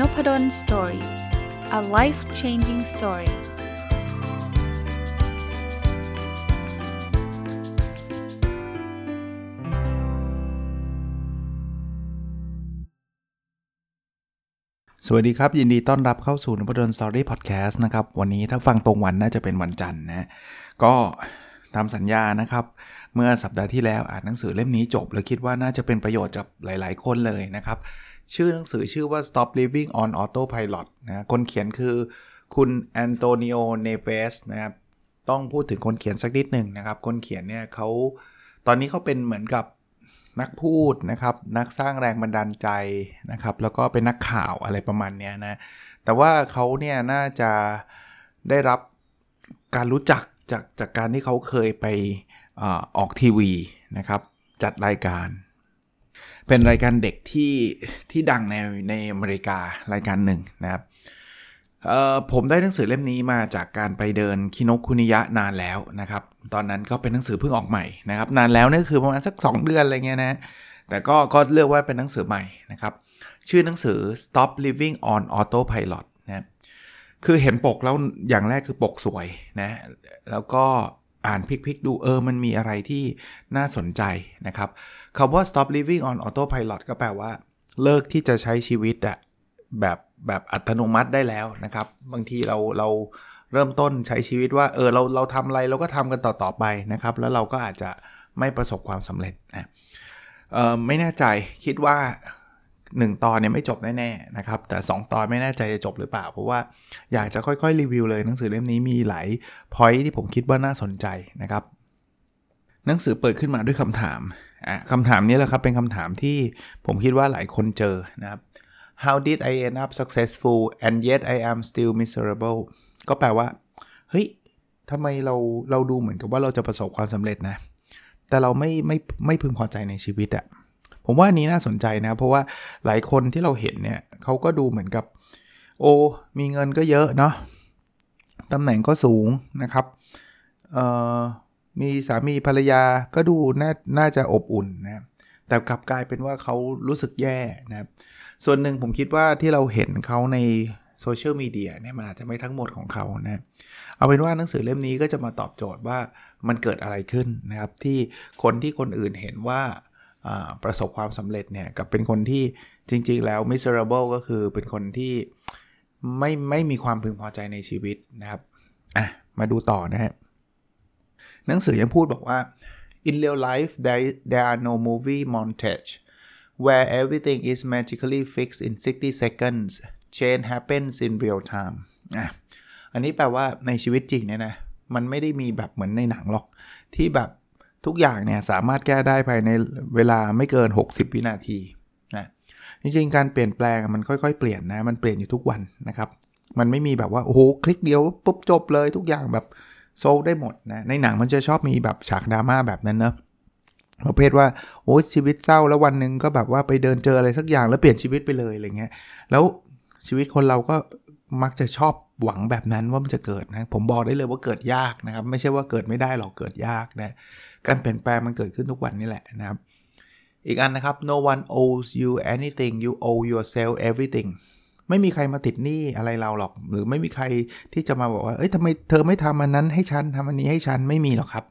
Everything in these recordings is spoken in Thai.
Nopadol Story a life changing story สวัสดีครับ ยินดีต้อนรับเข้าสู่นพดล Story Podcast นะครับ วันนี้ถ้าฟังตรงวันน่าจะเป็นวันจันทร์นะก็ตามสัญญานะครับ เมื่อสัปดาห์ที่แล้วอ่านหนังสือเล่มนี้จบ แล้วคิดว่าน่าจะเป็นประโยชน์กับหลาย ๆ คนเลยนะครับ ชื่อหนังสือชื่อว่า Stop Living on Autopilot นะคนเขียนคือคุณแอนโตนิโอ เนเวสนะครับ ต้องพูดถึงคนเขียนสักนิดหนึ่งนะครับ คนเขียนเนี่ยเขาตอนนี้เขาเป็นเหมือนกับนักพูดนะครับ นักสร้างแรงบันดาลใจนะครับ แล้วก็เป็นนักข่าวอะไรประมาณนี้นะ แต่ว่าเขาเนี่ยน่าจะได้รับการรู้จักจากจากการที่เขาเคยไปอออกทีวีนะครับ จัดรายการ เป็นรายการเด็กที่ที่ดังในในอเมริการายการหนึ่งนะครับผมได้หนังสือเล่มนี้มาจากการไปเดินคินกคุนิยะนานแล้วนะครับ ตอนนั้นก็เป็นหนังสือเพิ่งออกใหม่นะครับ นานแล้วนี่คือประมาณสัก 2 เดือนอะไรเงี้ยนะ แต่ก็ก็เลือกว่าเป็นหนังสือใหม่นะครับ ชื่อหนังสือ Stop Living on Autopilot นะคือเห็นปกแล้วอย่างแรกคือปกสวยนะ แล้วก็อ่านพลิกๆดูเออมันมีอะไรที่น่าสนใจนะครับ คำว่า stop living on autopilot ก็แปลว่า เลิกที่จะใช้ชีวิตอะแบบแบบอัตโนมัติได้แล้วนะครับ บางทีเราเราเริ่มต้นใช้ชีวิตว่าเออเราเราทำอะไรเราก็ทำกันต่อต่อไปนะครับ แล้วเราก็อาจจะไม่ประสบความสำเร็จนะเออไม่แน่ใจคิดว่า 1 ตอนเนี่ยไม่จบแน่ๆนะครับ แต่ 2 ตอนไม่แน่ใจจะจบหรือเปล่า เพราะว่าอยากจะค่อยๆรีวิวเลยหนังสือเล่มนี้มีหลายพอยที่ผมคิดว่าน่าสนใจนะครับหนังสือเปิดขึ้นมาด้วยคำถาม คำถามนี้แหละครับเป็นคำถามที่ผมคิดว่าหลายคนเจอนะครับ How did I end up successful and yet I am still miserable ก็แปลว่า เฮ้ยทำไมเราเราดูเหมือนกับว่าเราจะประสบความสำเร็จนะ แต่เราไม่ไม่ไม่พึงพอใจในชีวิตอะผมว่านี้น่าสนใจนะ เพราะว่าหลายคนที่เราเห็นเนี่ยเขาก็ดูเหมือนกับ โอ้มีเงินก็เยอะเนาะตำแหน่งก็สูงนะครับเอ่อ มีสามีภรรยาก็ดูน่าน่าจะอบอุ่นนะแต่กลับกลายเป็นว่าเขารู้สึกแย่นะครับส่วนหนึ่งผมคิดว่าที่เราเห็นเขาในโซเชียลมีเดียเนี่ยมันอาจจะไม่ทั้งหมดของเขานะเอาเป็นว่าหนังสือเล่มนี้ก็จะมาตอบโจทย์ว่ามันเกิดอะไรขึ้นนะครับ ที่คนที่คนอื่นเห็นว่าประสบความสำเร็จเนี่ยกับเป็นคนที่จริง ๆ แล้ว miserable ก็คือเป็นคนที่ไม่ไม่มีความพึงพอใจในชีวิตนะครับอะมาดูต่อนะฮะ หนังสือยังพูดบอกว่า in real life there there are no movie montage where everything is magically fixed in 60 seconds change happens in real time อะอันนี้แปลว่าในชีวิตจริงเนี่ยนะ มันไม่ได้มีแบบเหมือนในหนังหรอก ที่แบบทุกอย่างเนี่ยสามารถแก้ได้ภายในเวลาไม่เกิน 60 วินาทีนะจริงๆ การเปลี่ยนแปลงมันค่อยๆ เปลี่ยนนะ มันเปลี่ยนอยู่ทุกวันนะครับ มันไม่มีแบบว่า โอ้โห คลิกเดียวปุ๊บจบเลยทุกอย่างแบบ โซลได้หมดนะ ในหนังมันจะชอบมีแบบฉากดราม่าแบบนั้นเนะประเภทว่าโอ้ชีวิตเศร้าแล้ววันหนึ่งก็แบบว่าไปเดินเจออะไรสักอย่างแล้วเปลี่ยนชีวิตไปเลยอะไรเงี้ยแล้วชีวิตคนเราก็มักจะชอบหวังแบบนั้นว่ามันจะเกิดนะ ผมบอกได้เลยว่าเกิดยากนะครับ ไม่ใช่ว่าเกิดไม่ได้หรอกเกิดยากนะการเปลี่ยนแปลงมันเกิดขึ้นทุกวันนี่แหละนะครับ อีกอันนะครับ no one owes you anything you owe yourself everything ไม่มีใครมาติดหนี้อะไรเราหรอก หรือไม่มีใครที่จะมาบอกว่า เอ้ยทำไมเธอไม่ทำอันนั้นให้ฉันทำอันนี้ให้ฉันไม่มีหรอกครับ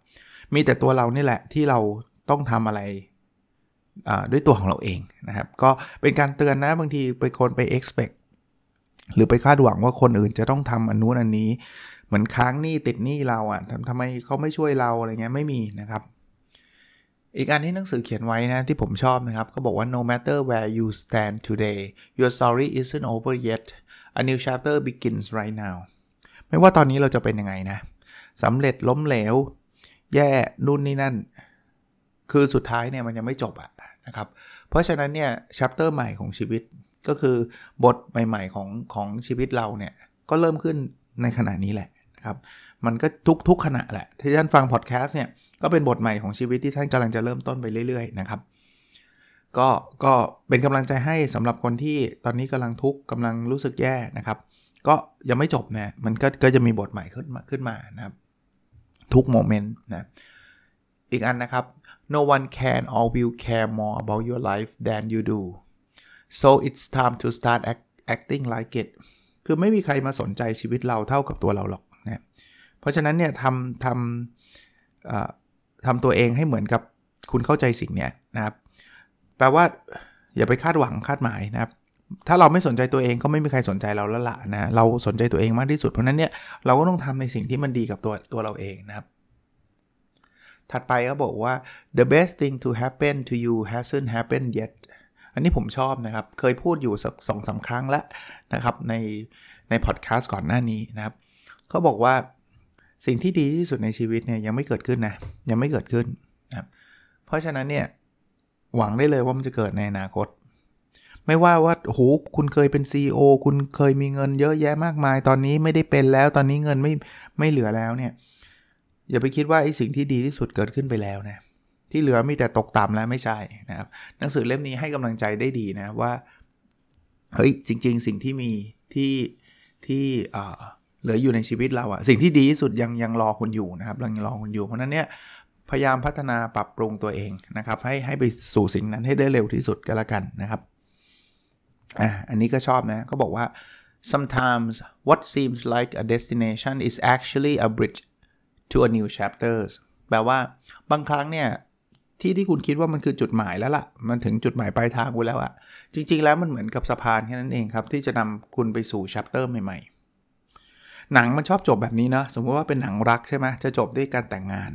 มีแต่ตัวเรานี่แหละที่เราต้องทำอะไรด้วยตัวของเราเองนะครับ ก็เป็นการเตือนนะบางทีไปคนไป expect หรือไปคาดหวังว่าคนอื่นจะต้องทำอันนู้นอันนี้ เหมือนค้างหนี้ติดหนี้เราอะ่ะทำไมเขาไม่ช่วยเราอะไรเงี้ยไม่มีนะครับ อีกอันที่หนังสือเขียนไว้นะที่ผมชอบนะครับเขาบอกว่า no matter where you stand today your story isn't over yet a new chapter begins right now ไม่ว่าตอนนี้เราจะเป็นยังไงนะสำเร็จล้มเหลว แย่นู่นนี่นั่น คือสุดท้ายเนี่ยมันยังไม่จบอะนะครับ เพราะฉะนั้นเนี่ยชัปเตอร์ใหม่ของชีวิตก็คือบทใหม่ ๆ ของของชีวิตเราเนี่ย ก็เริ่มขึ้นในขณะนี้แหละ นะครับ มันก็ทุกทุกขณะแหละ ที่ท่านฟังพอดแคสต์เนี่ย ก็เป็นบทใหม่ของชีวิตที่ท่านกำลังจะเริ่มต้นไปเรื่อยๆนะครับ ก็ก็เป็นกำลังใจให้สำหรับคนที่ตอนนี้กำลังทุกข์กำลังรู้สึกแย่นะครับ ก็ยังไม่จบนะมันก็ก็จะมีบทใหม่ขึ้นมาขึ้นมานะครับ ทุกโมเมนต์นะอีกอันนะครับ no one can or will care more about your life than you do so it's time to start act acting like it คือไม่มีใครมาสนใจชีวิตเราเท่ากับตัวเราหรอก นะเพราะฉะนั้นเนี่ยทำทำทำตัวเองให้เหมือนกับคุณเข้าใจสิ่งเนี้ยนะครับ แปลว่าอย่าไปคาดหวังคาดหมายนะครับ ถ้าเราไม่สนใจตัวเองก็ไม่มีใครสนใจเราแล้วล่ะนะ เราสนใจตัวเองมากที่สุด เพราะนั้นเนี่ยเราก็ต้องทำในสิ่งที่มันดีกับตัวตัวเราเองนะครับ ถัดไปก็บอกว่า the best thing to happen to you hasn't happened yet อันนี้ผมชอบนะครับ เคยพูดอยู่สักสองสาครั้งแล้วนะครับในในพอดแคสต์ก่อนหน้านี้นะครับ เขาบอกว่าสิ่งที่ดีที่สุดในชีวิตเนี่ยยังไม่เกิดขึ้นนะยังไม่เกิดขึ้นนะเพราะฉะนั้นเนี่ยหวังได้เลยว่ามันจะเกิดในอนาคต ไม่ว่าว่าโหคุณเคยเป็น CEO คุณเคยมีเงินเยอะแยะมากมาย ตอนนี้ไม่ได้เป็นแล้วตอนนี้เงินไม่ไม่เหลือแล้วเนี่ยอย่าไปคิดว่าไอ้สิ่งที่ดีที่สุดเกิดขึ้นไปแล้วนะที่เหลือมีแต่ตกต่ำแล้วไม่ใช่นะครับหนังสือเล่มนี้ให้กำลังใจได้ดีนะว่าเฮ้ยจริง ๆ สิ่งที่มีที่ที่ เหลืออยู่ในชีวิตเราอะสิ่งที่ดีที่สุดยังยังรอคุณอยู่นะครับยังรอคุณอยู่เพราะนั้นเนี่ยพยายามพัฒนาปรับปรุงตัวเองนะครับ ให้ให้ไปสู่สิ่งนั้นให้ได้เร็วที่สุดก็แล้วกันนะครับอะอันนี้ก็ชอบนะเขาบอกว่า sometimes what seems like a destination is actually a bridge to a new chapters แปลว่าบางครั้งเนี่ยที่ที่คุณคิดว่ามันคือจุดหมายแล้วละ่ะ มันถึงจุดหมายปลายทางคุณแล้วอะจริง ๆ แล้วมันเหมือนกับสะพานแค่นั้นเองครับ ที่จะนำคุณไปสู่ชัปเตอร์ใหม่ๆ หนังมันชอบจบแบบนี้เนาะสมมติว่าเป็นหนังรักใช่ไหมจะจบด้วยการแต่งงาน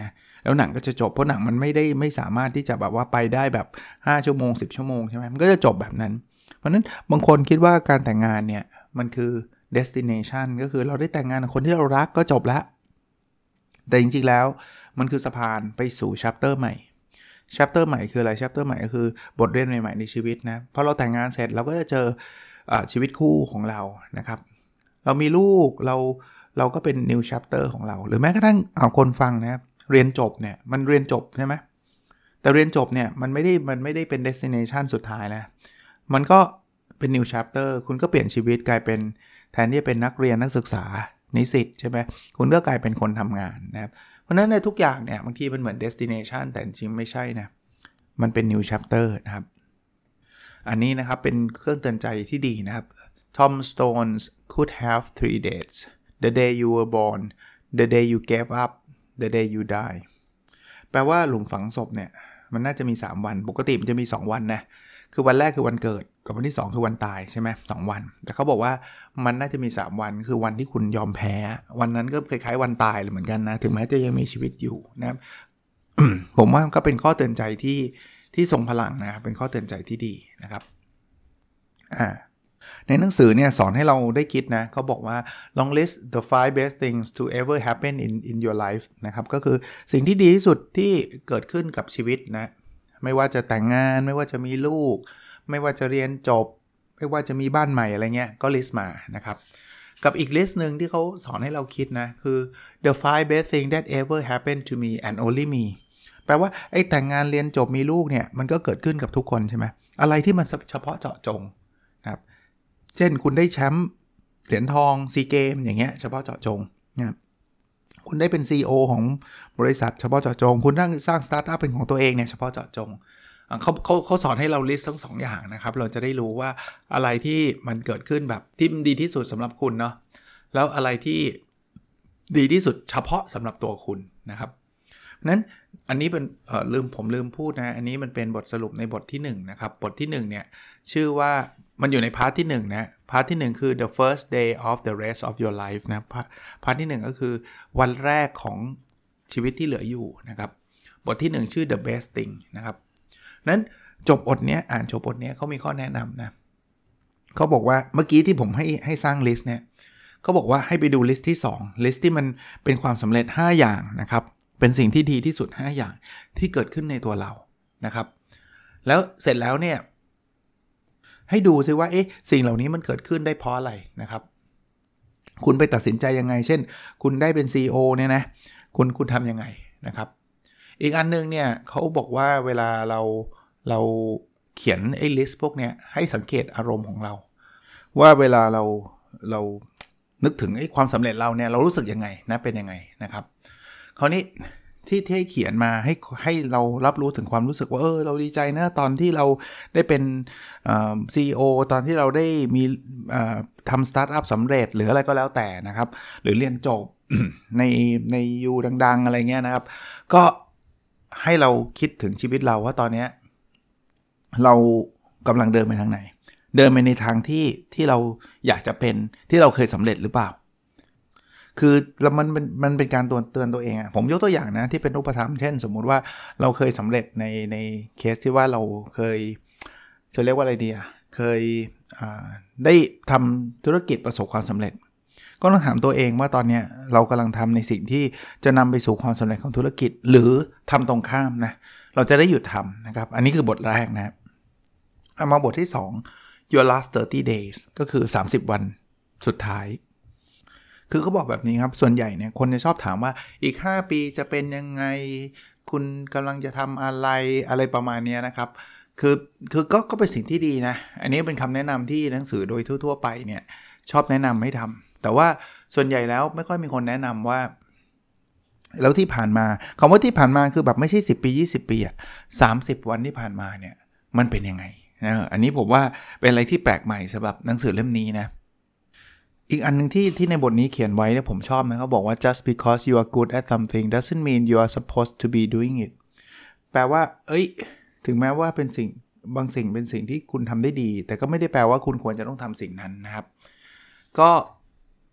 นะแล้วหนังก็จะจบเพราะหนังมันไม่ได้ไม่สามารถที่จะแบบว่าไปได้แบบ 5 ชั่วโมง 10 ชั่วโมงใช่ไหมมันก็จะจบแบบนั้น เพราะนั้นบางคนคิดว่าการแต่งงานเนี่ยมันคือ destination ก็คือเราได้แต่งงานกับคนที่เรารักก็จบแล้วแต่จริงๆแล้วมันคือสะพานไปสู่ chapter ใหม่ chapter ใหม่คืออะไร chapter ใหม่ก็คือบทเรียนใหม่ๆในชีวิตนะพอเราแต่งงานเสร็จเราก็จะเจออชีวิตคู่ของเรานะครับ เรามีลูกเราเราก็เป็น new chapter ของเรา หรือแม้กระทั่งเอาคนฟังนะครับเรียนจบเนี่ยมันเรียนจบใช่ไหมแต่เรียนจบเนี่ยมันไม่ได้มันไม่ได้เป็น destination สุดท้ายแล้วมันก็เป็น new chapter คุณก็เปลี่ยนชีวิตกลายเป็นแทนที่จะเป็นนักเรียนนักศึกษานิสิตใช่ไหมคุณก็กลายเป็นคนทำงานนะครับ เพราะนั้นในทุกอย่างเนี่ยบางทีมันเหมือน destination แต่จริงไม่ใช่นะมันเป็น new chapter นะครับ อันนี้นะครับเป็นเครื่องเตือนใจที่ดีนะครับ Tom Stones could have three dates the day you were born the day you gave up the day you die แปลว่าหลุมฝังศพเนี่ย มันน่าจะมี 3 วัน ปกติมันจะมี 2 วันนะ คือวันแรกคือวันเกิด กับวันที่ 2 คือวันตายใช่ไหมสวัน แต่เขาบอกว่ามันน่าจะมี 3 วัน คือวันที่คุณยอมแพ้ วันนั้นก็คล้ายๆวันตายเลยเหมือนกันนะ ถึงแม้จะยังมีชีวิตอยู่นะครับผมว่าก็เป็นข้อเตือนใจที่ที่ทรงพลังนะครับเป็นข้อเตือนใจที่ดีนะครับ อ่า ในหนังสือเนี่ยสอนให้เราได้คิดนะเขาบอกว่า long list the five best things to ever happen in in your life นะครับก็คือสิ่งที่ดีที่สุดที่เกิดขึ้นกับชีวิตนะ ไม่ว่าจะแต่งงานไม่ว่าจะมีลูก ไม่ว่าจะเรียนจบ ไม่ว่าจะมีบ้านใหม่อะไรเงี้ยก็ list มานะครับ กับอีก list หนึ่งที่เขาสอนให้เราคิดนะ คือ the five best things that ever happened to me and only me แปลว่าไอ้แต่งงานเรียนจบมีลูกเนี่ยมันก็เกิดขึ้นกับทุกคนใช่ไหมอะไรที่มันเฉพาะเจาะจง เช่นคุณได้แชมป์เหรียญทองซีเกมส์อย่างเงี้ยเฉพาะเจาะจงนะคุณได้เป็น CEO ของบริษัทเฉพาะเจาะจง คุณตั้งสร้างสตาร์ทอัพเป็นของตัวเองเนี่ยเฉพาะเจาะจงเขาเขาเขาสอนให้เรา list ทั้งสองอย่างนะครับ เราจะได้รู้ว่าอะไรที่มันเกิดขึ้นแบบที่ดีที่สุดสำหรับคุณเนาะแล้วอะไรที่ดีที่สุดเฉพาะสำหรับตัวคุณนะครับนั้นอันนี้เป็นลืมผมลืมพูดนะ อันนี้มันเป็นบทสรุปในบทที่1นะครับบทที่1เนี่ยชื่อว่า มันอยู่ใน part ที่ 1 นะ part ที่ 1 คือ the first day of the rest of your life นะ part ที่ 1 ก็คือวันแรกของชีวิตที่เหลืออยู่นะครับ บทที่ 1 ชื่อ the best thing นะครับนั้นจบบทนี้อ่านจบบทนี้เขามีข้อแนะนำนะเขาบอกว่าเมื่อกี้ที่ผมให้ให้สร้าง list เนี่ยเขาบอกว่าให้ไปดู list ที่ 2 list ที่มันเป็นความสำเร็จ 5 อย่างนะครับ เป็นสิ่งที่ดีที่สุด 5 อย่างที่เกิดขึ้นในตัวเรานะครับ แล้วเสร็จแล้วเนี่ย ให้ดูซิว่าเอ๊ะสิ่งเหล่านี้มันเกิดขึ้นได้เพราะอะไรนะครับ คุณไปตัดสินใจยังไง เช่น คุณได้เป็น CEO เนี่ยนะคุณคุณทำยังไงนะครับ อีกอันนึงเนี่ยเขาบอกว่าเวลาเราเราเขียนไอ้ list พวกเนี้ยให้สังเกตอารมณ์ของเรา ว่าเวลาเราเรานึกถึงไอ้ความสำเร็จเราเนี่ยเรารู้สึกยังไงนะเป็นยังไงนะครับ คราวนี้ ที่ที่ให้เขียนมาให้ให้เรารับรู้ถึงความรู้สึกว่าเออเราดีใจนะตอนที่เราได้เป็น CEO ตอนที่เราได้มีทำสตาร์ทอัพสำเร็จหรืออะไรก็แล้วแต่นะครับ หรือเรียนจบในใน Uดัง ๆ อะไรเงี้ยนะครับ ก็ให้เราคิดถึงชีวิตเราว่าตอนเนี้ยเรากำลังเดินไปทางไหน เดินไปในทางที่ที่เราอยากจะเป็นที่เราเคยสำเร็จหรือเปล่า คือแล้วมันมันมันเป็นการตัวเตือนตัวเองอะผมยกตัวอย่างนะที่เป็นรูปธรรมเช่น สมมุติว่าเราเคยสำเร็จในในเคสที่ว่าเราเคยจะเรียกว่าอะไรดีอะเคยได้ทำธุรกิจประสบความสำเร็จ ก็ต้องถามตัวเองว่าตอนนี้เรากำลังทำในสิ่งที่จะนำไปสู่ความสำเร็จของธุรกิจ หรือทำตรงข้ามนะเราจะได้หยุดทำนะครับ อันนี้คือบทแรกนะครับเอามาบทที่ 2 your last 30 days ก็คือ 30 วันสุดท้าย คือเขาบอกแบบนี้ครับ ส่วนใหญ่เนี่ยคนจะชอบถามว่าอีก 5 ปีจะเป็นยังไง คุณกำลังจะทำอะไรอะไรประมาณนี้นะครับ คือคือก็ก็เป็นสิ่งที่ดีนะ อันนี้เป็นคำแนะนำที่หนังสือโดยทั่ว ๆ ไปเนี่ยชอบแนะนำให้ทำแต่ว่าส่วนใหญ่แล้วไม่ค่อยมีคนแนะนำว่า แล้วที่ผ่านมาคำว่าที่ผ่านมาคือแบบไม่ใช่ 10 ปี 20 ปีอะ30วันที่ผ่านมาเนี่ยมันเป็นยังไงนะอันนี้ผมว่าเป็นอะไรที่แปลกใหม่สำหรับหนังสือเล่มนี้นะ อีกอันนึงที่ที่ในบทนี้เขียนไว้เนี่ยผมชอบนะเขาบอกว่า just because you are good at something doesn't mean you are supposed to be doing it แปลว่า เอ้ย ถึงแม้ว่าเป็นสิ่งบางสิ่งเป็นสิ่งที่คุณทำได้ดี แต่ก็ไม่ได้แปลว่าคุณควรจะต้องทำสิ่งนั้นนะครับ ก็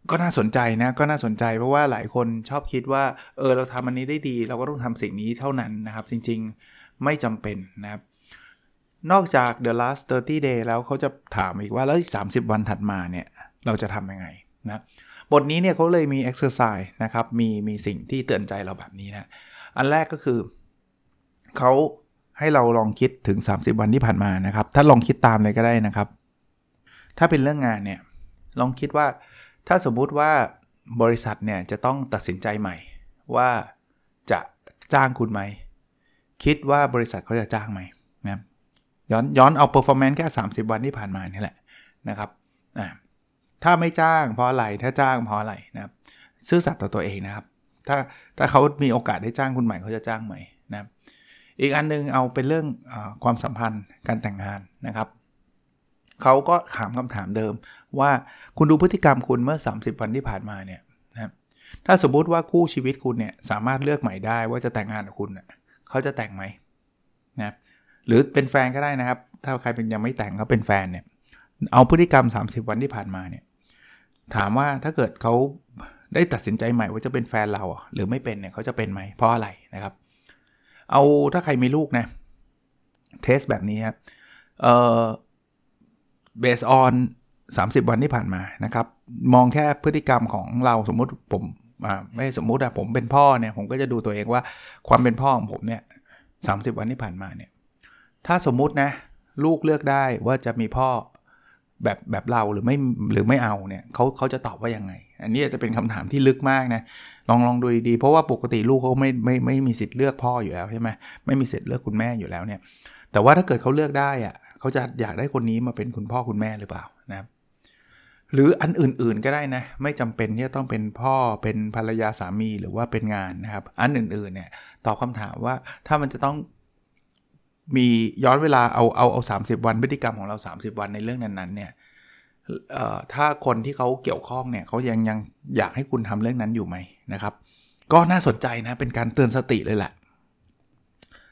ก็น่าสนใจนะ ก็น่าสนใจเพราะว่าหลายคนชอบคิดว่า เออ เราทำอันนี้ได้ดี เราก็ต้องทำสิ่งนี้เท่านั้นนะครับ จริงๆไม่จำเป็นนะครับ นอกจาก the last 30 day แล้วเขาจะถามอีกว่าแล้วอีก30 วันถัดมาเนี่ย เราจะทำยังไงนะบทนี้เนี่ยเขาเลยมี exercise นะครับ มีมีสิ่งที่เตือนใจเราแบบนี้นะ อันแรกก็คือ เขาให้เราลองคิดถึง 30 วันที่ผ่านมานะครับ ถ้าลองคิดตามเลยก็ได้นะครับ ถ้าเป็นเรื่องงานเนี่ย ลองคิดว่าถ้าสมมุติว่าบริษัทเนี่ยจะต้องตัดสินใจใหม่ ว่าจะจ้างคุณไหม คิดว่าบริษัทเขาจะจ้างไหมนะย้อนย้อนเอา performance แค่ 30 วันที่ผ่านมานี่แหละนะครับอะ ถ้าไม่จ้างเพราะอะไรถ้าจ้างเพราะอะไรนะครับซื่อสัตย์ต่อตัวเองนะครับ ถ้าถ้าเขามีโอกาสได้จ้างคุณใหม่เขาจะจ้างใหม่นะครับ อีกอันนึงเอาเป็นเรื่องอความสัมพันธ์การแต่งงานนะครับเขาก็ถามคำถามเดิม ว่าคุณดูพฤติกรรมคุณเมื่อ 30 วันที่ผ่านมาเนี่ยนะครับถ้าสมมุติว่าคู่ชีวิตคุณเนี่ยสามารถเลือกใหม่ได้ว่าจะแต่งงานกับคุณเขาจะแต่งไหมนะรหรือเป็นแฟนก็ได้นะครับ ถ้าใครเป็นยังไม่แต่งเขาเป็นแฟนเนี่ยเอาพฤติกรรม 30 วันที่ผ่านมาเนี่ย ถามว่าถ้าเกิดเขาได้ตัดสินใจใหม่ว่าจะเป็นแฟนเราหรือไม่เป็นเนี่ยเขาจะเป็นไหมเพราะอะไรนะครับ เอาถ้าใครมีลูกนะเทสแบบนี้ครับเอ่อ based on 30 วันที่ผ่านมานะครับ มองแค่พฤติกรรมของเราสมมุติผมไม่สมมุติอะผมเป็นพ่อเนี่ยผมก็จะดูตัวเองว่าความเป็นพ่อของผมเนี่ยสาวันที่ผ่านมาเนี่ยถ้าสมมุตินะลูกเลือกได้ว่าจะมีพ่อ แบบแบบเราหรือไม่หรือไม่เอาเนี่ยเขาเขาจะตอบว่ายังไง อันนี้จะเป็นคำถามที่ลึกมากนะลองลองดูดีเพราะว่าปกติลูกเขาไม่ไม่ไม่มีสิทธิ์เลือกพ่ออยู่แล้วใช่ไหมไม่มีสิทธิ์เลือกคุณแม่อยู่แล้วเนี่ย แต่ว่าถ้าเกิดเขาเลือกได้อะเขาจะอยากได้คนนี้มาเป็นคุณพ่อคุณแม่หรือเปล่านะครับหรืออันอื่นๆก็ได้นะ ไม่จำเป็นที่จะต้องเป็นพ่อเป็นภรรยาสามีหรือว่าเป็นงานนะครับ อันอื่นๆเนี่ยตอบคาถามว่าถ้ามันจะต้อง มีย้อนเวลาเอาเอาเอาสาวันพฤติกรรมของเรา 30 วันในเรื่องนั้นๆเนี่ยถ้าคนที่เขาเกี่ยวข้องเนี่ยเขายังยังอยากให้คุณทำเรื่องนั้นอยู่ไหมนะครับ ก็น่าสนใจนะเป็นการเตือนสติเลยแหละ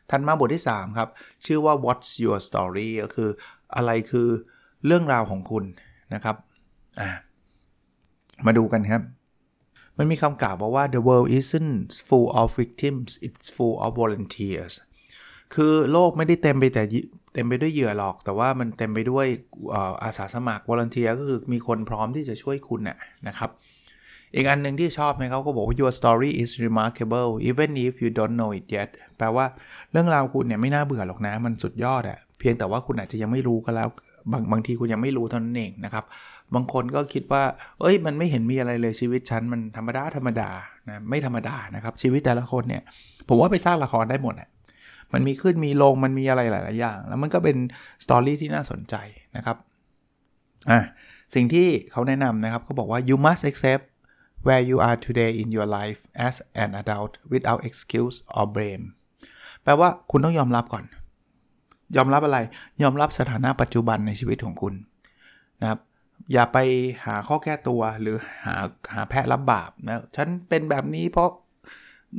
ทันมาบทที่ 3 ครับ ชื่อว่า what's your story ก็คืออะไรคือเรื่องราวของคุณนะครับมาดูกันครับ มันมีคำกล่าวบอกว่า the world isn't full of victims it's full of volunteers คือโลกไม่ได้เต็มไปแต่เต็มไปด้วยเหยื่อหรอก แต่ว่ามันเต็มไปด้วยอาสาสมัคร volunteer ก็คือมีคนพร้อมที่จะช่วยคุณน่ะนะครับอีกอันหนึ่งที่ชอบไหมเขาก็บอกว่า your story is remarkable even if you don't know it yet แปลว่าเรื่องราวคุณเนี่ยไม่น่าเบื่อหรอกนะ มันสุดยอดอะเพียงแต่ว่าคุณอาจจะยังไม่รู้ก็แล้ว บางบางทีคุณยังไม่รู้เท่านั้นเองนะครับ บางคนก็คิดว่า เอ้ย มันไม่เห็นมีอะไรเลยชีวิตฉัน มันธรรมดาธรรมดานะ ไม่ธรรมดานะครับ ชีวิตแต่ละคนเนี่ย ผมว่าไปสร้างละครได้หมดอะ มันมีขึ้นมีลงมันมีอะไรหลาย ๆ อย่าง แล้วมันก็เป็นสตอรี่ที่น่าสนใจนะครับอะสิ่งที่เขาแนะนำนะครับเขาบอกว่า you must accept where you are today in your life as an adult without excuse or blame แปลว่าคุณต้องยอมรับก่อน ยอมรับอะไร ยอมรับสถานะปัจจุบันในชีวิตของคุณนะครับอย่าไปหาข้อแก้ตัวหรือหาหาแพะรับบาปนะ ฉันเป็นแบบนี้เพราะ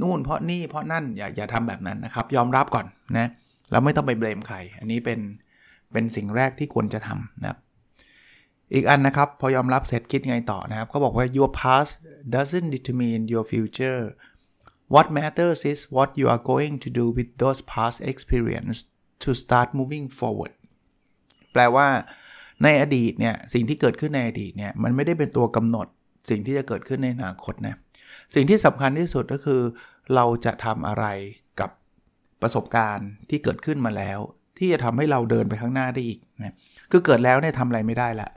นู่นเพราะนี่เพราะนั่นอย่าอย่าทำแบบนั้นนะครับ ยอมรับก่อนนะแล้วไม่ต้องไปเบลมใคร อันนี้เป็นเป็นสิ่งแรกที่ควรจะทำนะครับอีกอันนะครับ พอยอมรับเสร็จคิดไงต่อนะครับเขาบอกว่า your past doesn't determine your future what matters is what you are going to do with those past experience to start moving forward แปลว่าในอดีตเนี่ยสิ่งที่เกิดขึ้นในอดีตเนี่ยมันไม่ได้เป็นตัวกำหนดสิ่งที่จะเกิดขึ้นในอนาคตนะ สิ่งที่สำคัญที่สุดก็คือ เราจะทำอะไรกับประสบการณ์ที่เกิดขึ้นมาแล้ว ที่จะทำให้เราเดินไปข้างหน้าได้อีกนะคือเกิดแล้วเนี่ยทำอะไรไม่ได้ละ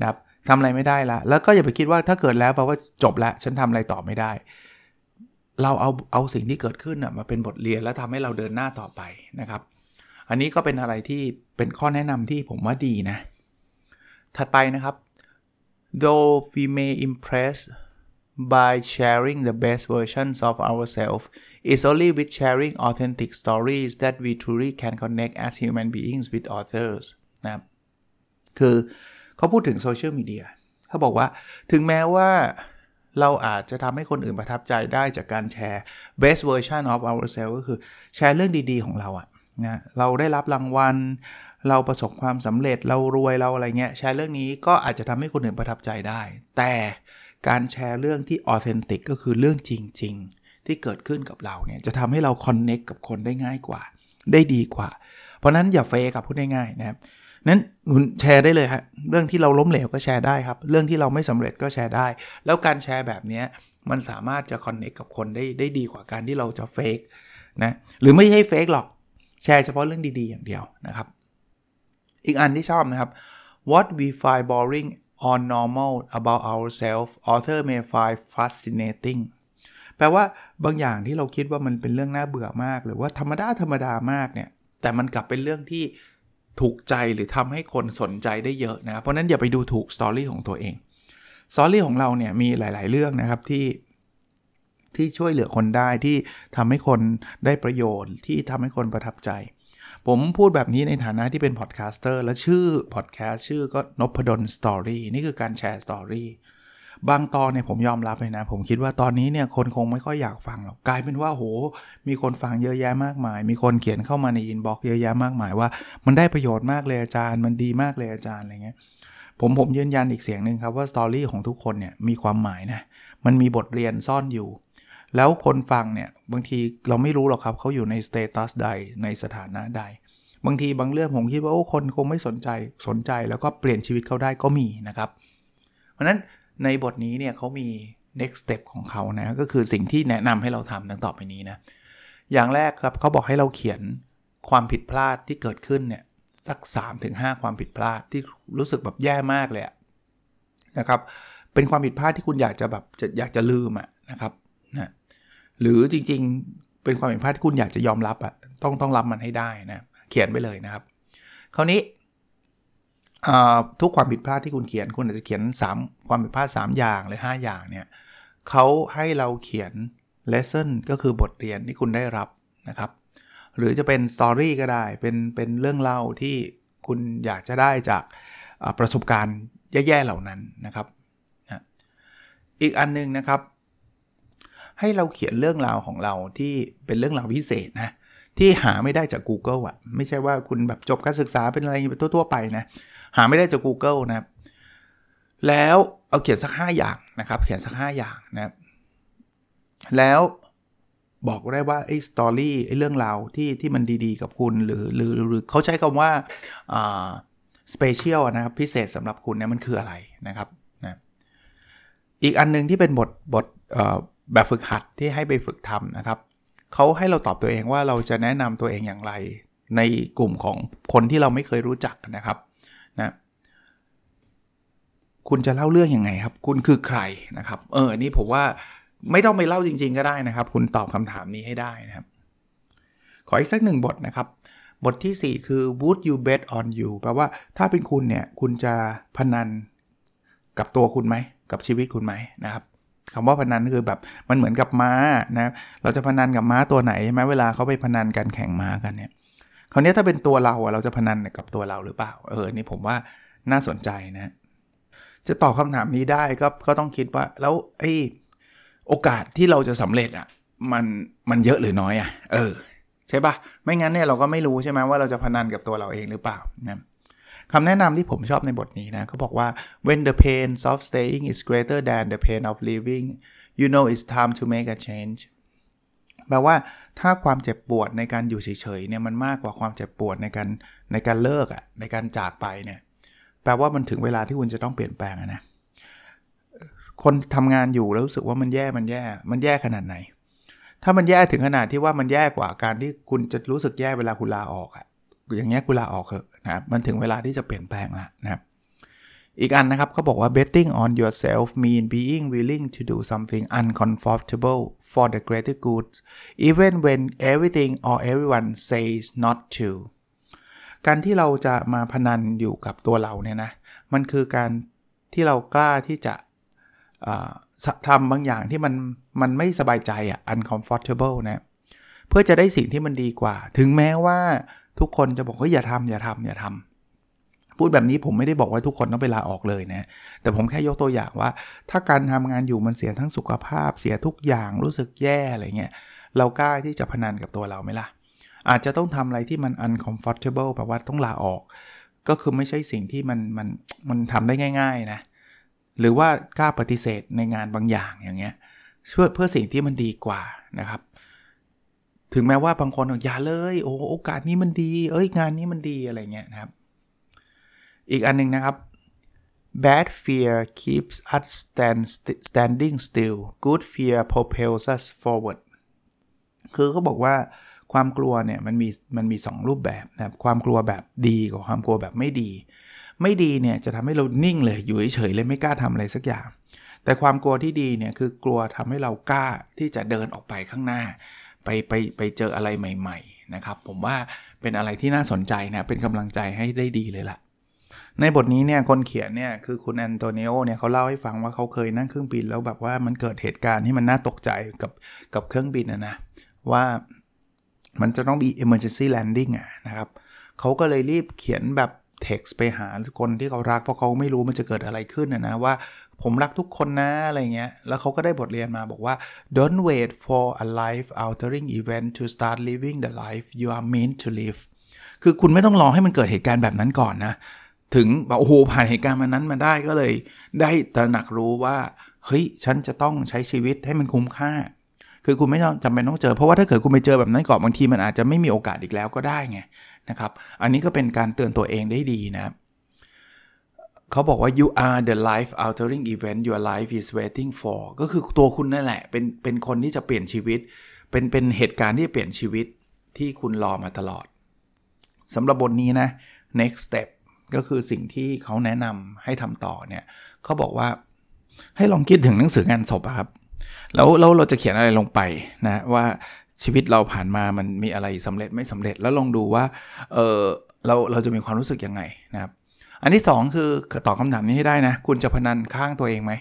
นะครับทำอะไรไม่ได้ละแล้วก็อย่าไปคิดว่าถ้าเกิดแล้วแปลว่าจบแล้วฉันทำอะไรต่อไม่ได้ เราเอาเอาสิ่งที่เกิดขึ้นมาเป็นบทเรียนแล้วทำให้เราเดินหน้าต่อไปนะครับ อันนี้ก็เป็นอะไรที่เป็นข้อแนะนำที่ผมว่าดีนะ ถัดไปนะครับ though we may impress by sharing the best versions of ourselves it's only with sharing authentic stories that we truly can connect as human beings with others นะครับคือเขาพูดถึงโซเชียลมีเดียเขาบอกว่าถึงแม้ว่าเราอาจจะทำให้คนอื่นประทับใจได้จากการแชร์ best version of ourselves ก็คือแชร์เรื่องดีๆของเราอะนะเราได้รับรางวัล เราประสบความสำเร็จเรารวยเราอะไรเงี้ยแชร์เรื่องนี้ก็อาจจะทำให้คนอื่นประทับใจได้ แต่ การแชร์เรื่องที่ authentic ก็คือเรื่องจริง ๆ ที่เกิดขึ้นกับเราเนี่ยจะทำให้เรา connect กับคนได้ง่ายกว่า ได้ดีกว่า เพราะนั้นอย่าเฟกับพูดง่ายๆนะครับนั้นคุณแชร์ได้เลยฮะเรื่องที่เราล้มเหลวก็แชร์ได้ครับ เรื่องที่เราไม่สำเร็จก็แชร์ได้ แล้วการแชร์แบบนี้มันสามารถจะคอนเนคกับคนได้ได้ดีกว่าการที่เราจะเฟกนะหรือไม่ใช่เฟกหรอกแชร์เฉพาะเรื่องดีๆอย่างเดียวนะครับ อีกอันที่ชอบนะครับ what we find boring or normal about ourselves author may find fascinating แปลว่าบางอย่างที่เราคิดว่ามันเป็นเรื่องน่าเบื่อมาก หรือว่าธรรมดาธรรมดามากเนี่ย แต่มันกลับเป็นเรื่องที่ถูกใจหรือทำให้คนสนใจได้เยอะนะ เพราะนั้นอย่าไปดูถูก story ของตัวเอง story ของเราเนี่ยมีหลาย ๆ เรื่องนะครับที่ที่ช่วยเหลือคนได้ที่ทำให้คนได้ประโยชน์ที่ทำให้คนประทับใจ ผมพูดแบบนี้ในฐานะที่เป็น podcaster และชื่อพอดแคสต์ชื่อก็นพดล story นี่คือการแชร์ storyบางตอนเนี่ยผมยอมรับเลยนะ ผมคิดว่าตอนนี้เนี่ยคนคงไม่ค่อยอยากฟังหรอกกลายเป็นว่าโห มีคนฟังเยอะแยะมากมาย มีคนเขียนเข้ามาใน inbox เยอะแยะมากมายว่า มันได้ประโยชน์มากเลยอาจารย์ มันดีมากเลยอาจารย์อะไรเงี้ยผมผมยืนยันอีกเสียงหนึ่งครับว่า story ของทุกคนเนี่ยมีความหมายนะมันมีบทเรียนซ่อนอยู่ แล้วคนฟังเนี่ยบางทีเราไม่รู้หรอกครับเขาอยู่ใน status ใดในสถานะใด บางทีบางเรื่องผมคิดว่าโอ้คนคงไม่สนใจสนใจแล้วก็เปลี่ยนชีวิตเขาได้ก็มีนะครับ เพราะนั้นในบทนี้เนี่ยเขามี next step ของเขานะก็คือสิ่งที่แนะนำให้เราทำดังต่อไปนี้นะอย่างแรกครับเขาบอกให้เราเขียนความผิดพลาดที่เกิดขึ้นเนี่ยสัก 3-5 ความผิดพลาดที่รู้สึกแบบแย่มากเลยนะครับเป็นความผิดพลาดที่คุณอยากจะแบบจะอยากจะลืมอะนะครับ หรือจริงๆ เป็นความผิดพลาดที่คุณอยากจะยอมรับอะต้องต้องรับมันให้ได้นะ เขียนไปเลยนะครับ คราวนี้ทุกความผิดพลาดที่คุณเขียนคุณอาจจะเขียน 3 ความผิดพลาด 3 อย่างหรือ 5 อย่างเนี่ยเขาให้เราเขียน lesson ก็คือบทเรียนที่คุณได้รับนะครับ หรือจะเป็น story ก็ได้ เป็นเป็นเรื่องเล่าที่คุณอยากจะได้จากประสบการณ์แย่ๆเหล่านั้นนะครับ อีกอันนึงนะครับ ให้เราเขียนเรื่องราวของเราที่เป็นเรื่องราวพิเศษนะ ที่หาไม่ได้จาก Google อะ่ะ ไม่ใช่ว่าคุณแบบจบการศึกษาเป็นอะไรทั่วๆไปนะ หาไม่ได้จาก Google นะ แล้วเอาเขียนสัก 5 อย่างนะครับ เขียนสัก 5 อย่างนะแล้วบอกได้ว่าไอ้ story ไอ้เรื่องราวที่ที่มันดีๆ กับคุณหรือหรือหรือเขาใช้คำว่าอ่า special นะครับพิเศษสำหรับคุณเนี่ยมันคืออะไรนะครับนะอีกอันนึงที่เป็นบทบทแบบฝึกหัดที่ให้ไปฝึกทำนะครับเขาให้เราตอบตัวเองว่าเราจะแนะนำตัวเองอย่างไร ในกลุ่มของคนที่เราไม่เคยรู้จักนะครับนะคุณจะเล่าเรื่องอยังไงครับ คุณคือใครนะครับ เออนี่ผมว่าไม่ต้องไปเล่าจริง ๆ ก็ได้นะครับ คุณตอบคำถามนี้ให้ได้นะครับ ขออีกสักหนึ่งบทนะครับ บทที่ 4 คือ would you bet on you แปลว่าถ้าเป็นคุณเนี่ย คุณจะพนันกับตัวคุณไหม กับชีวิตคุณไหมนะครับ คำว่าพนันคือแบบมันเหมือนกับม้านะเราจะพนันกับม้าตัวไหนใช่ไหมเวลาเขาไปพนันกันแข่งม้ากันเนี่ยคราวนี้ถ้าเป็นตัวเราอะเราจะพนันกับตัวเราหรือเปล่าเออนี่ผมว่าน่าสนใจนะจะตอบคำถามนี้ได้ก็ก็ต้องคิดว่าแล้วไอ้โอกาสที่เราจะสำเร็จอะมันมันเยอะหรือน้อยอะเออใช่ปะไม่งั้นเนี่ยเราก็ไม่รู้ใช่ไหมว่าเราจะพนันกับตัวเราเองหรือเปล่านะ คำแนะนำที่ผมชอบในบทนี้นะเขาบอกว่า when the pain of staying is greater than the pain of leaving you know it's time to make a change แปลว่าถ้าความเจ็บปวดในการอยู่เฉยๆเนี่ยมันมากกว่าความเจ็บปวดในการในการเลิกอะ่ะในการจากไปเนี่ยแปลว่ามันถึงเวลาที่คุณจะต้องเปลี่ยนแปลงนะคนทำงานอยู่แล้วรู้สึกว่ามันแย่มันแย่ มันแย่ขนาดไหน ถ้ามันแย่ถึงขนาดที่ว่ามันแย่กว่าการที่คุณจะรู้สึกแย่เวลาคุณลาออกอะอย่างเงี้ยคุณลาออกเถอะ นะครับมันถึงเวลาที่จะเปลี่ยนแปลงแล้วนะครับอีกอันนะครับเขาบอกว่า betting on yourself mean being willing to do something uncomfortable for the greater good even when everything or everyone says not to การที่เราจะมาพนันอยู่กับตัวเราเนี่ยนะ มันคือการที่เรากล้าที่จะทำบางอย่างที่มันมันไม่สบายใจอะ uncomfortable นะ เพื่อจะได้สิ่งที่มันดีกว่า ถึงแม้ว่า ทุกคนจะบอกว่าอย่าทำอย่าทำอย่าทำพูดแบบนี้ผมไม่ได้บอกว่าทุกคนต้องไปลาออกเลยนะ แต่ผมแค่ยกตัวอย่างว่า ถ้าการทำงานอยู่มันเสียทั้งสุขภาพ เสียทุกอย่างรู้สึกแย่อะไรเงี้ย เรากล้าที่จะพนันกับตัวเราไหมล่ะ อาจจะต้องทำอะไรที่มัน uncomfortable แปลว่าต้องลาออก ก็คือไม่ใช่สิ่งที่มันมันมันทำได้ง่าย ๆนะ หรือว่ากล้าปฏิเสธในงานบางอย่างอย่างเงี้ยเพื่อเพื่อสิ่งที่มันดีกว่านะครับ ถึงแม้ว่าบางคนอย่าเลย โอ้โอกาสนี้มันดี เอ้ยงานนี้มันดีอะไรเงี้ยนะครับ อีกอันนึงนะครับ bad fear keeps us stand standing still good fear propels us forward คือเขาบอกว่าความกลัวเนี่ยมันมีมันมี 2 รูปแบบนะครับความกลัวแบบดีกับความกลัวแบบไม่ดี ไม่ดีเนี่ยจะทำให้เรานิ่งเลยอยู่เฉยๆเลยไม่กล้าทำอะไรสักอย่าง แต่ความกลัวที่ดีเนี่ยคือกลัวทำให้เรากล้าที่จะเดินออกไปข้างหน้า ไปไปไปเจออะไรใหม่ๆนะครับผมว่าเป็นอะไรที่น่าสนใจนะเป็นกำลังใจให้ได้ดีเลยละ่ะ ในบทนี้เนี่ยคนเขียนเนี่ยคือคุณแอนโตนิโอเนี่ยเขาเล่าให้ฟังว่าเขาเคยนั่งเครื่องบินแล้วแบบว่ามันเกิดเหตุการณ์ที่มันน่าตกใจกับกับเครื่องบินนะนะว่ามันจะต้องมี emergency landing อะนะครับเขาก็เลยรีบเขียนแบบ text ไปหาคนที่เขารักเพราะเขาไม่รู้มันจะเกิดอะไรขึ้นนะนะว่า ผมรักทุกคนนะ อะไรเงี้ย แล้วเขาก็ได้บทเรียนมาบอกว่า don't wait for a life altering event to start living the life you are meant to live คือคุณไม่ต้องรอให้มันเกิดเหตุการณ์แบบนั้นก่อนนะ ถึงแบบโอ้โหผ่านเหตุการณ์มานั้นมาได้ก็เลย ได้ตระหนักรู้ว่า เฮ้ย ฉันจะต้องใช้ชีวิตให้มันคุ้มค่า คือคุณไม่ต้องจำเป็นต้องเจอ เพราะว่าถ้าเกิดคุณไปเจอแบบนั้นก่อนบางทีมันอาจจะไม่มีโอกาสอีกแล้วก็ได้ไงนะครับ อันนี้ก็เป็นการเตือนตัวเองได้ดีนะครับ เขาบอกว่า you are the life altering event your life is waiting for ก็คือตัวคุณนั่นแหละ เป็นเป็นคนที่จะเปลี่ยนชีวิต เป็นเป็นเหตุการณ์ที่เปลี่ยนชีวิตที่คุณรอมาตลอดสำหรับบทนี้นะ next step ก็คือสิ่งที่เขาแนะนำให้ทำต่อเนี่ยเขาบอกว่าให้ลองคิดถึงหนังสืองานศพครับ แล้วเราเราจะเขียนอะไรลงไปนะว่าชีวิตเราผ่านมามันมีอะไรสำเร็จไม่สำเร็จแล้วลองดูว่าเออเราเราจะมีความรู้สึกยังไงนะครับ อันที่ 2 คือตอบคำถามนี้ให้ได้นะ คุณจะพนันข้างตัวเองไหม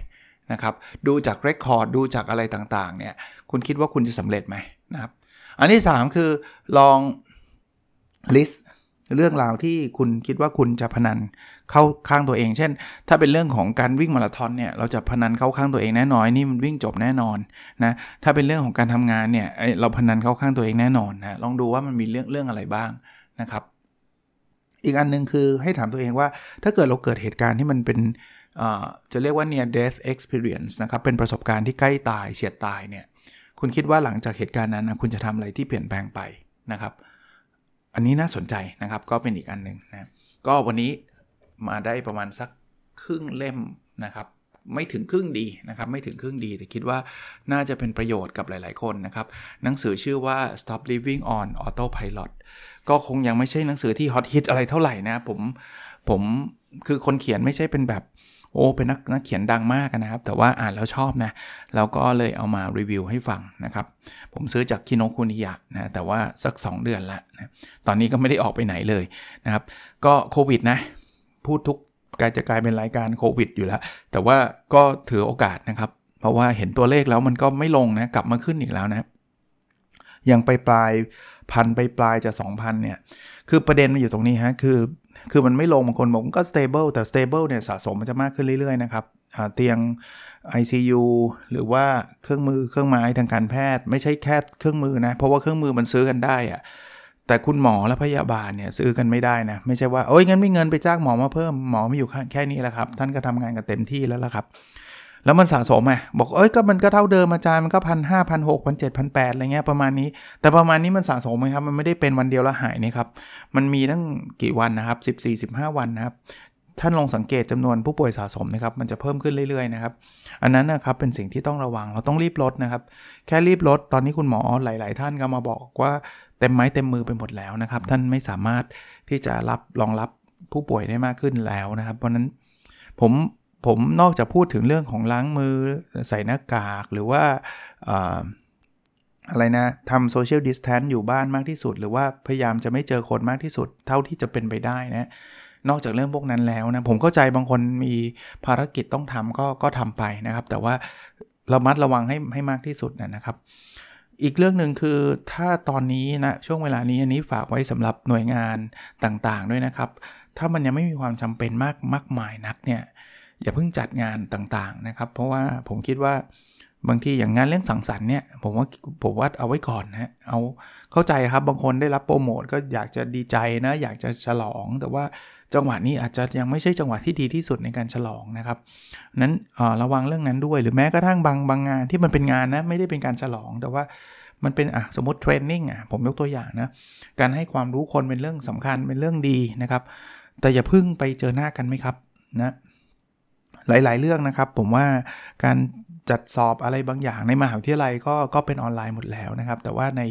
นะครับดูจากเรคคอร์ดดูจากอะไรต่างๆเนี่ยคุณคิดว่าคุณจะสำเร็จไหมนะครับอันที่ 3 คือลอง list เรื่องราวที่คุณคิดว่าคุณจะพนันเข้าข้างตัวเอง เช่น ถ้าเป็นเรื่องของการวิ่งมาราธอนเนี่ยเราจะพนันเข้าข้างตัวเองแน่นอนนี่มันวิ่งจบแน่นอนนะถ้าเป็นเรื่องของการทำงานเนี่ยเราพนันเข้าข้างตัวเองแน่นอนนะลองดูว่ามันมีเรื่องเรื่องอะไรบ้างนะครับ อีกอันนึงคือให้ถามตัวเองว่า ถ้าเกิดเราเกิดเหตุการณ์ที่มันเป็นจะเรียกว่า near death experience นะครับ เป็นประสบการณ์ที่ใกล้ตายเฉียดตายเนี่ย คุณคิดว่าหลังจากเหตุการณ์นั้นนะคุณจะทำอะไรที่เปลี่ยนแปลงไปนะครับ อันนี้น่าสนใจนะครับ ก็เป็นอีกอันหนึ่งนะ ก็วันนี้มาได้ประมาณสักครึ่งเล่มนะครับ ไม่ถึงครึ่งดีนะครับ ไม่ถึงครึ่งดี แต่คิดว่าน่าจะเป็นประโยชน์กับหลาย ๆ คนนะครับ หนังสือชื่อว่า stop living on autopilot ก็คงยังไม่ใช่หนังสือที่ฮอตฮิตอะไรเท่าไหร่นะผมผมคือคนเขียนไม่ใช่เป็นแบบโอ้เป็นนักนักเขียนดังมากนะครับ แต่ว่าอ่านแล้วชอบนะแล้วก็เลยเอามารีวิวให้ฟังนะครับ ผมซื้อจากคิโนคุนิยะนะแต่ว่าสัก 2 เดือนละนะตอนนี้ก็ไม่ได้ออกไปไหนเลยนะครับ ก็โควิดนะ พูดทุกกายจะกลายเป็นรายการโควิดอยู่แล้ว แต่ว่าก็ถือโอกาสนะครับ เพราะว่าเห็นตัวเลขแล้วมันก็ไม่ลงนะ กลับมาขึ้นอีกแล้วนะ ยังไปปลาย พันไปปลายจะ 2,000 เนี่ย คือประเด็นมันอยู่ตรงนี้ฮะ คือ คือมันไม่ลงบางคนบอกก็ stable แต่ stable เนี่ยสะสมมันจะมากขึ้นเรื่อยๆนะครับเตียง ICU หรือว่าเครื่องมือเครื่องไม้ทางการแพทย์ ไม่ใช่แค่เครื่องมือนะ เพราะว่าเครื่องมือมันซื้อกันได้อะแต่คุณหมอและพยาบาลเนี่ยซื้อกันไม่ได้นะ ไม่ใช่ว่าโอ้ยงั้นไม่เงินไปจ้างหมอมาเพิ่มหมอไม่อยู่แค่นี้แหละครับ ท่านก็ทำงานกันเต็มที่แล้วละครับ แล้วมันสะสมไงบอกเอ้ยก็มันก็เท่าเดิมอาจารย์มันก็พันห้าพันหกพันเจ็ดพันแปดอะไรเงี้ยประมาณนี้ แต่ประมาณนี้มันสะสมไหมครับมันไม่ได้เป็นวันเดียวแล้วหายนี่ครับมันมีตั้งกี่วันนะครับสิบสี่สิบห้าวันนะครับท่านลองสังเกตจำนวนผู้ป่วยสะสมนะครับมันจะเพิ่มขึ้นเรื่อยๆนะครับอันนั้นนะครับเป็นสิ่งที่ต้องระวังเราต้องรีบลดนะครับแค่รีบลดตอนนี้คุณหมอหลาย ๆ ท่านก็มาบอกว่าเต็มไม้เต็มมือไปหมดแล้วนะครับท่านไม่สามารถที่จะรับรองรับผู้ป่วยได้มากขึ้นแล้วนะครับ เพราะนั้นผม ผมนอกจากพูดถึงเรื่องของล้างมือใส่หน้ากากหรือว่าอะไรนะทำโซเชียลดิสแทนอยู่บ้านมากที่สุด หรือว่าพยายามจะไม่เจอคนมากที่สุด เท่าที่จะเป็นไปได้นะนอกจากเรื่องพวกนั้นแล้วนะผมเข้าใจบางคนมีภารกิจต้องทำก็ก็ทำไปนะครับ แต่ว่าระมัดระวังให้ให้มากที่สุดนะครับ อีกเรื่องหนึ่งคือถ้าตอนนี้นะช่วงเวลานี้อันนี้ฝากไว้สำหรับหน่วยงานต่างๆ ด้วยนะครับ ถ้ามันยังไม่มีความจำเป็นมากมากมายนักเนี่ย อย่าเพิ่งจัดงานต่างๆนะครับ เพราะว่าผมคิดว่าบางทีอย่างงานเรื่องสังสรรค์เนี่ยผมว่าผมว่าเอาไว้ก่อนนะเอาเข้าใจครับบางคนได้รับโปรโมทก็อยากจะดีใจนะอยากจะฉลอง แต่ว่าจังหวะนี้อาจจะยังไม่ใช่จังหวะที่ดีที่สุดในการฉลองนะครับนั้นระวังเรื่องนั้นด้วยหรือแม้กระทั่งบางบางงานที่มันเป็นงานนะไม่ได้เป็นการฉลอง แต่ว่ามันเป็นอะสมมติเทรนนิ่งอะผมยกตัวอย่างนะการให้ความรู้คนเป็นเรื่องสำคัญเป็นเรื่องดีนะครับ แต่อย่าพึ่งไปเจอหน้ากันไหมครับนะ หลาย ๆ เรื่องนะครับ ผมว่าการจัดสอบอะไรบางอย่างในมหาวิทยาลัยก็ก็เป็นออนไลน์หมดแล้วนะครับ แต่ว่าใน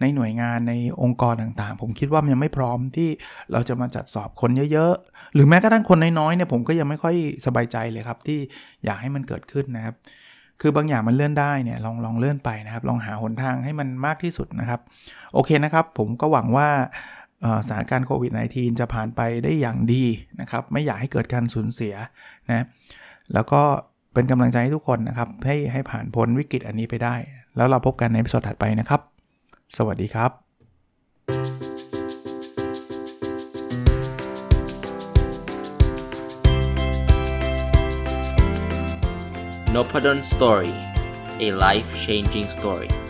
ในหน่วยงานในองค์กรต่างๆ ผมคิดว่ายังไม่พร้อมที่เราจะมาจัดสอบคนเยอะๆ หรือแม้กระทั่งคนน้อยๆเนี่ยผมก็ยังไม่ค่อยสบายใจเลยครับ ที่อยากให้มันเกิดขึ้นนะครับ คือบางอย่างมันเลื่อนได้เนี่ยลองลองเลื่อนไปนะครับ ลองหาหนทางให้มันมากที่สุดนะครับ โอเคนะครับ ผมก็หวังว่า สถานการณ์โควิด -19 จะผ่านไปได้อย่างดีนะครับ ไม่อยากให้เกิดการสูญเสียนะแล้วก็เป็นกำลังใจให้ทุกคนนะครับ ให้ให้ผ่านพ้นวิกฤตอันนี้ไปได้ แล้วเราพบกันในสดถัดไปนะครับ สวัสดีครับ n o p a d o n Story a life changing story